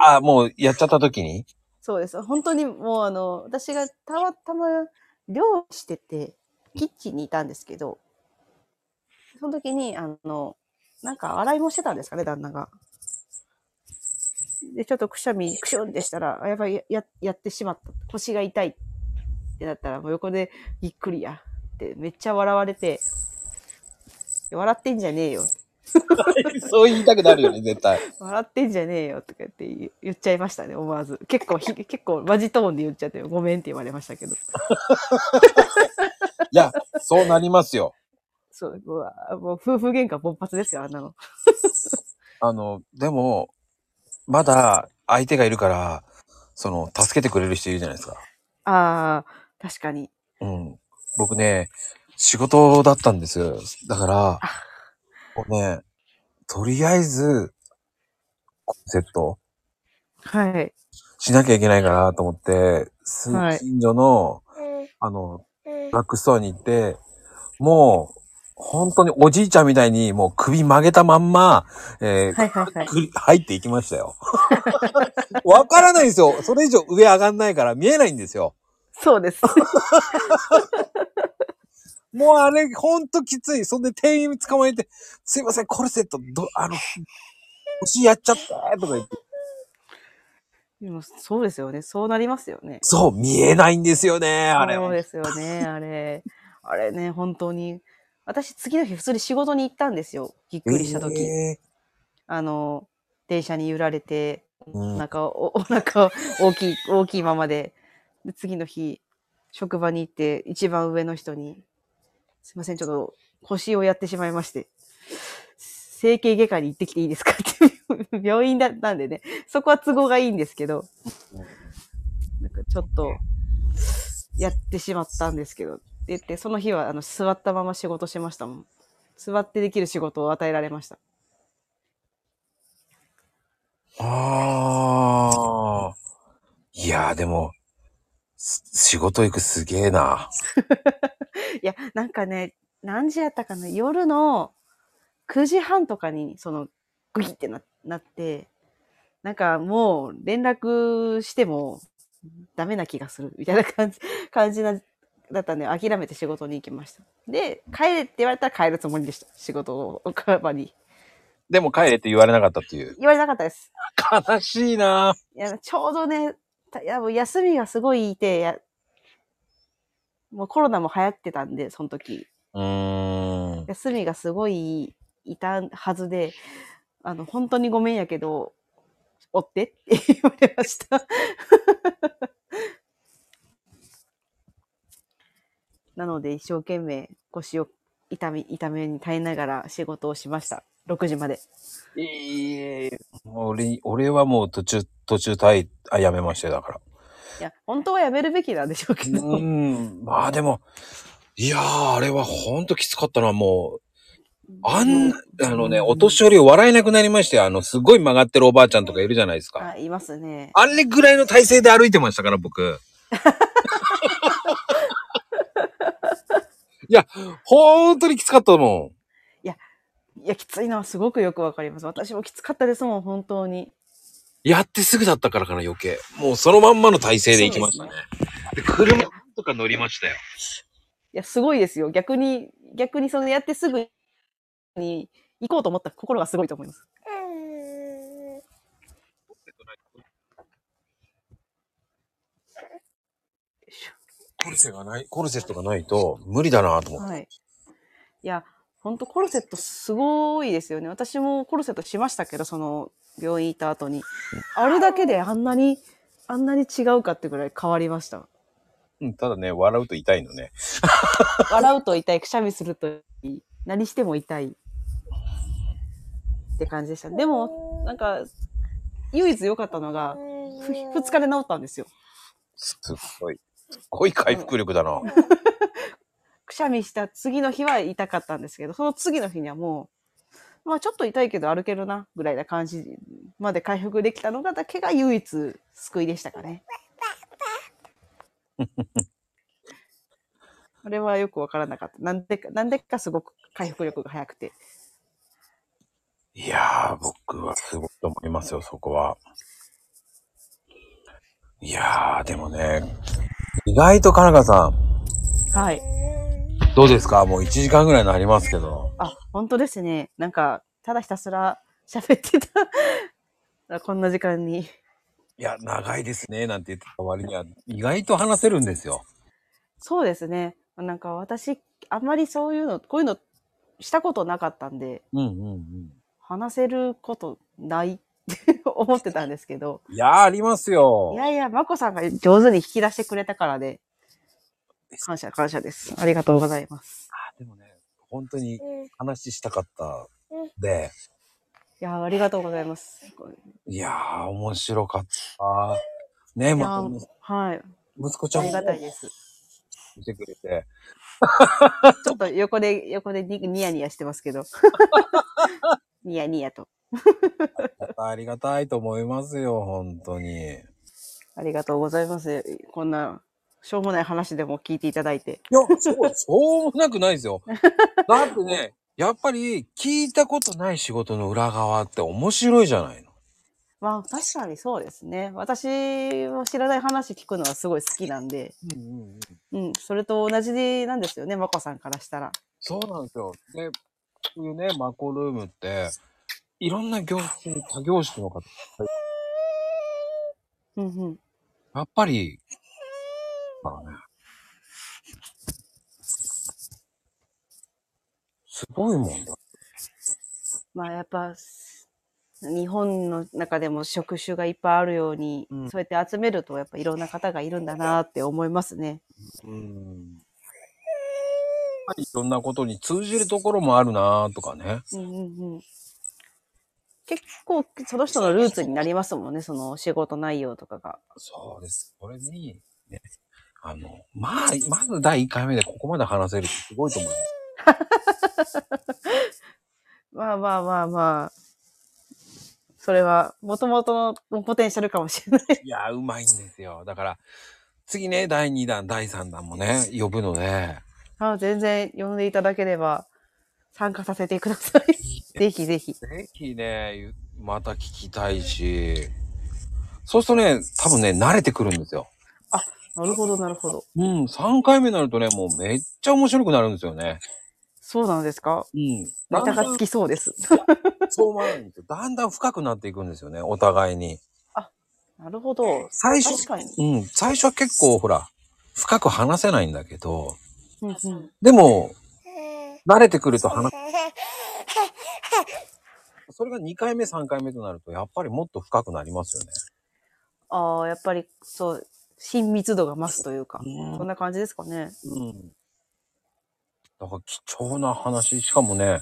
あ、もうやっちゃった時に？そうです。本当にもうあの、私がたまたま料理してて、キッチンにいたんですけど、その時に、あの、なんか洗い物してたんですかね、旦那が。で、ちょっとくしゃみ、くしゅんってしたら、あやばい、や、ややってしまった。腰が痛いってなったら、もう横でぎっくりやってめっちゃ笑われて、笑ってんじゃねえよ。そう言いたくなるよね、絶対。笑ってんじゃねえよとかって言言っちゃいましたね、思わず。結構ひ、結構マジトーンで言っちゃって、ごめんって言われましたけど。いや、そうなりますよ。そう、うわもう夫婦喧嘩勃発ですよ、あんなの。あの、でも、まだ相手がいるから、その、助けてくれる人いるじゃないですか。ああ、確かに。うん。僕ね、仕事だったんですよ。だから、こうね、とりあえず、コンセプトはい。しなきゃいけないかなと思って、すはい近所の、あの、ドラッグストアに行って、もう、本当におじいちゃんみたいにもう首曲げたまんま、えーはいはいはい。くり入っていきましたよ。わからないんですよ。それ以上上上がんないから見えないんですよ。そうです。もうあれ、ほんときつい。そんで店員捕まえて、すいません、コルセット、ど、あの、腰やっちゃったとか言って。でもそうですよね。そうなりますよね。そう、見えないんですよね、あれ。そうですよね、あれ。あれね、本当に。私、次の日普通に仕事に行ったんですよ。ぎっくりした時。えあの、電車に揺られて、お腹を、お お腹を大きい、大きいままで。で、次の日、職場に行って、一番上の人に、すいません、ちょっと腰をやってしまいまして、整形外科に行ってきていいですかって、病院だったんでね、そこは都合がいいんですけど、なんかちょっと、やってしまったんですけど、って言って、その日はあの座ったまま仕事しましたもん。座ってできる仕事を与えられました。ああ。いやー、でも、仕事行くすげえな。いや、なんかね、何時やったかな夜の9時半とかに、その、グギってななって、なんかもう連絡してもダメな気がするみたいな感じ、感じな、だったんで諦めて仕事に行きました。で、帰れって言われたら帰るつもりでした。仕事を、場に。でも帰れって言われなかったっていう。言われなかったです。悲しいないや、ちょうどね、たいやもう休みがすごいいて、やもうコロナも流行ってたんで、その時。休みがすごいいたはずで、あの、本当にごめんやけど、追ってって言われました。なので、一生懸命腰を痛み、痛めに耐えながら仕事をしました。6時まで。いい俺、俺はもう途中、途中退、あ、やめましたよ、だから。いや、本当はやめるべきなんでしょうけど。うーん。まあでも、いやー、あれはほんときつかったな、もう。あんな、あのね、お年寄り笑えなくなりまして、あの、すごい曲がってるおばあちゃんとかいるじゃないですか。あ、いますね。あれぐらいの体勢で歩いてましたから、僕。いや、ほんとにきつかったもん。いや、きついのはすごくよくわかります。私もきつかったですもん、本当に。やってすぐだったからかな、余計。もうそのまんまの体勢で行きましたね。で車とか乗りましたよ。いや、すごいですよ。逆に、逆にそのやってすぐに行こうと思った心がすごいと思います。コルセがない、コルセットがないと無理だなと思って。はい。いや、本当コルセットすごいですよね。私もコルセットしましたけど、その病院行った後に。あれだけであんなに、あんなに違うかってぐらい変わりました。うん、ただね、笑うと痛いのね。笑うと痛い、くしゃみするといい、何しても痛い。って感じでした。でも、なんか、唯一良かったのが、ふ二日で治ったんですよ。すっごい。すっごい回復力だな。くしゃみした次の日は痛かったんですけど、その次の日にはもう、まあちょっと痛いけど歩けるな、ぐらいな感じまで回復できたのがだけが唯一救いでしたかね。これはよくわからなかった。なんでか、なんでかすごく回復力が早くて。いやー、僕はすごいと思いますよ、そこは。いやー、でもね、意外とかなかさん、はい。どうですか？もう1時間ぐらいになりますけど。あ、本当ですね。なんか、ただひたすら 喋ってた。こんな時間に。いや、長いですね、なんて言ってた割には、意外と話せるんですよ。そうですね。なんか私、あんまりそういうの、こういうのしたことなかったんで、うんうんうん。話せることないって 思ってたんですけど、いやー、ありますよい。やいや、まこさんが上手に引き出してくれたからで、感謝、感謝です。ありがとうございます。あでもね、本当に話したかったで、やー、ありがとうございます。いやー、面白かった。ね、いやまーはい。息子ちゃんもありがたいです。見てくれて。ちょっと横で、横でニニヤニヤしてますけど。ニヤニヤと。ありがたいと思いますよ、本当に。ありがとうございます。こんな、しょうもない話でも聞いていただいて。いや、そう、そうもなくないですよ。だってね、やっぱり聞いたことない仕事の裏側って面白いじゃないの。まあ、確かにそうですね。私も知らない話聞くのはすごい好きなんで、うんうんうん。うん、それと同じなんですよね、まこさんからしたら。そうなんですよ。で、こういうね、マコルームって、いろんな業種、他業種の方、うんうん。やっぱり。すごいもんだ。まあやっぱ、日本の中でも職種がいっぱいあるように、うんそうやって集めるとやっぱいろんな方がいるんだなって思いますね。うん。いろんなことに通じるところもあるなとかね。うんうんうん。結構その人のルーツになりますもんね、その仕事内容とかが。そうです。これに、ね、あの、まあ、まず第1回目でここまで話せるってすごいと思います。まあまあまあまあ。それは、もともとのポテンシャルかもしれない。いや、うまいんですよ。だから、次ね、第2弾、第3弾もね、呼ぶので、あ全然呼んでいただければ参加させてください。ぜひぜひ。ぜひね、また聞きたいし、そうするとね、多分ね、慣れてくるんですよ。なるほど、なるほど。うん、3回目になるとね、もうめっちゃ面白くなるんですよね。そうなんですか？うん。ネタがつきそうです。そう思わないんですよ。だんだん深くなっていくんですよね、お互いに。なるほど。最初。うん、最初は結構ほら、深く話せないんだけど、うんうん。でも、慣れてくると話、それが2回目、3回目となると、やっぱりもっと深くなりますよね。ああ、やっぱり、そう、親密度が増すというか、うんそんな感じですかね。うん。だから貴重な話、しかもね、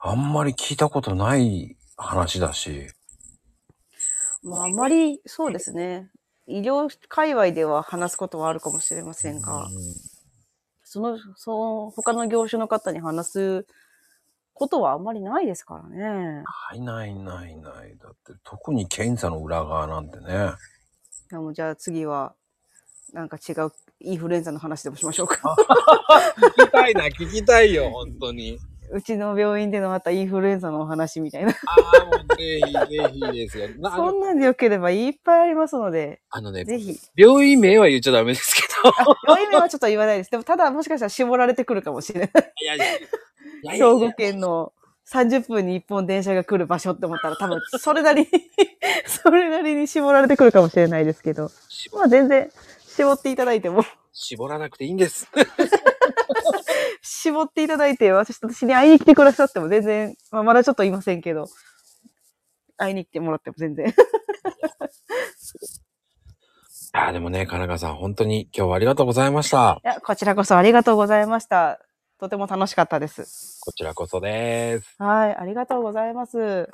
あんまり聞いたことない話だし、まあ、あまり、そうですね。医療界隈では話すことはあるかもしれませんが、うんその、その、他の業種の方に話すことはあんまりないですからね。ないないないない。だって、特に検査の裏側なんてね。いやもうじゃあ次は、なんか違うインフルエンザの話でもしましょうか。聞きたいな、聞きたいよ、本当に。うちの病院でのまたインフルエンザのお話みたいな。ああ、もうぜひぜひですよ。なあのそんなんでよければいっぱいありますので、あのね、ぜひ。病院名は言っちゃダメですけど。病院名はちょっと言わないです。でも、ただもしかしたら絞られてくるかもしれない。いやいやいやいやい兵庫や県の30分に1本電車が来る場所って思ったら多分それなりに、それなりに絞られてくるかもしれないですけど。まあ全然絞っていただいても、絞らなくていいんです。絞っていただいて私私に会いに来てくださっても全然、まあまだちょっといませんけど、会いに来てもらっても全然。ああ、でもね、金川さん、本当に今日はありがとうございました。いや、こちらこそありがとうございました。とても楽しかったです。こちらこそです。はい、ありがとうございます。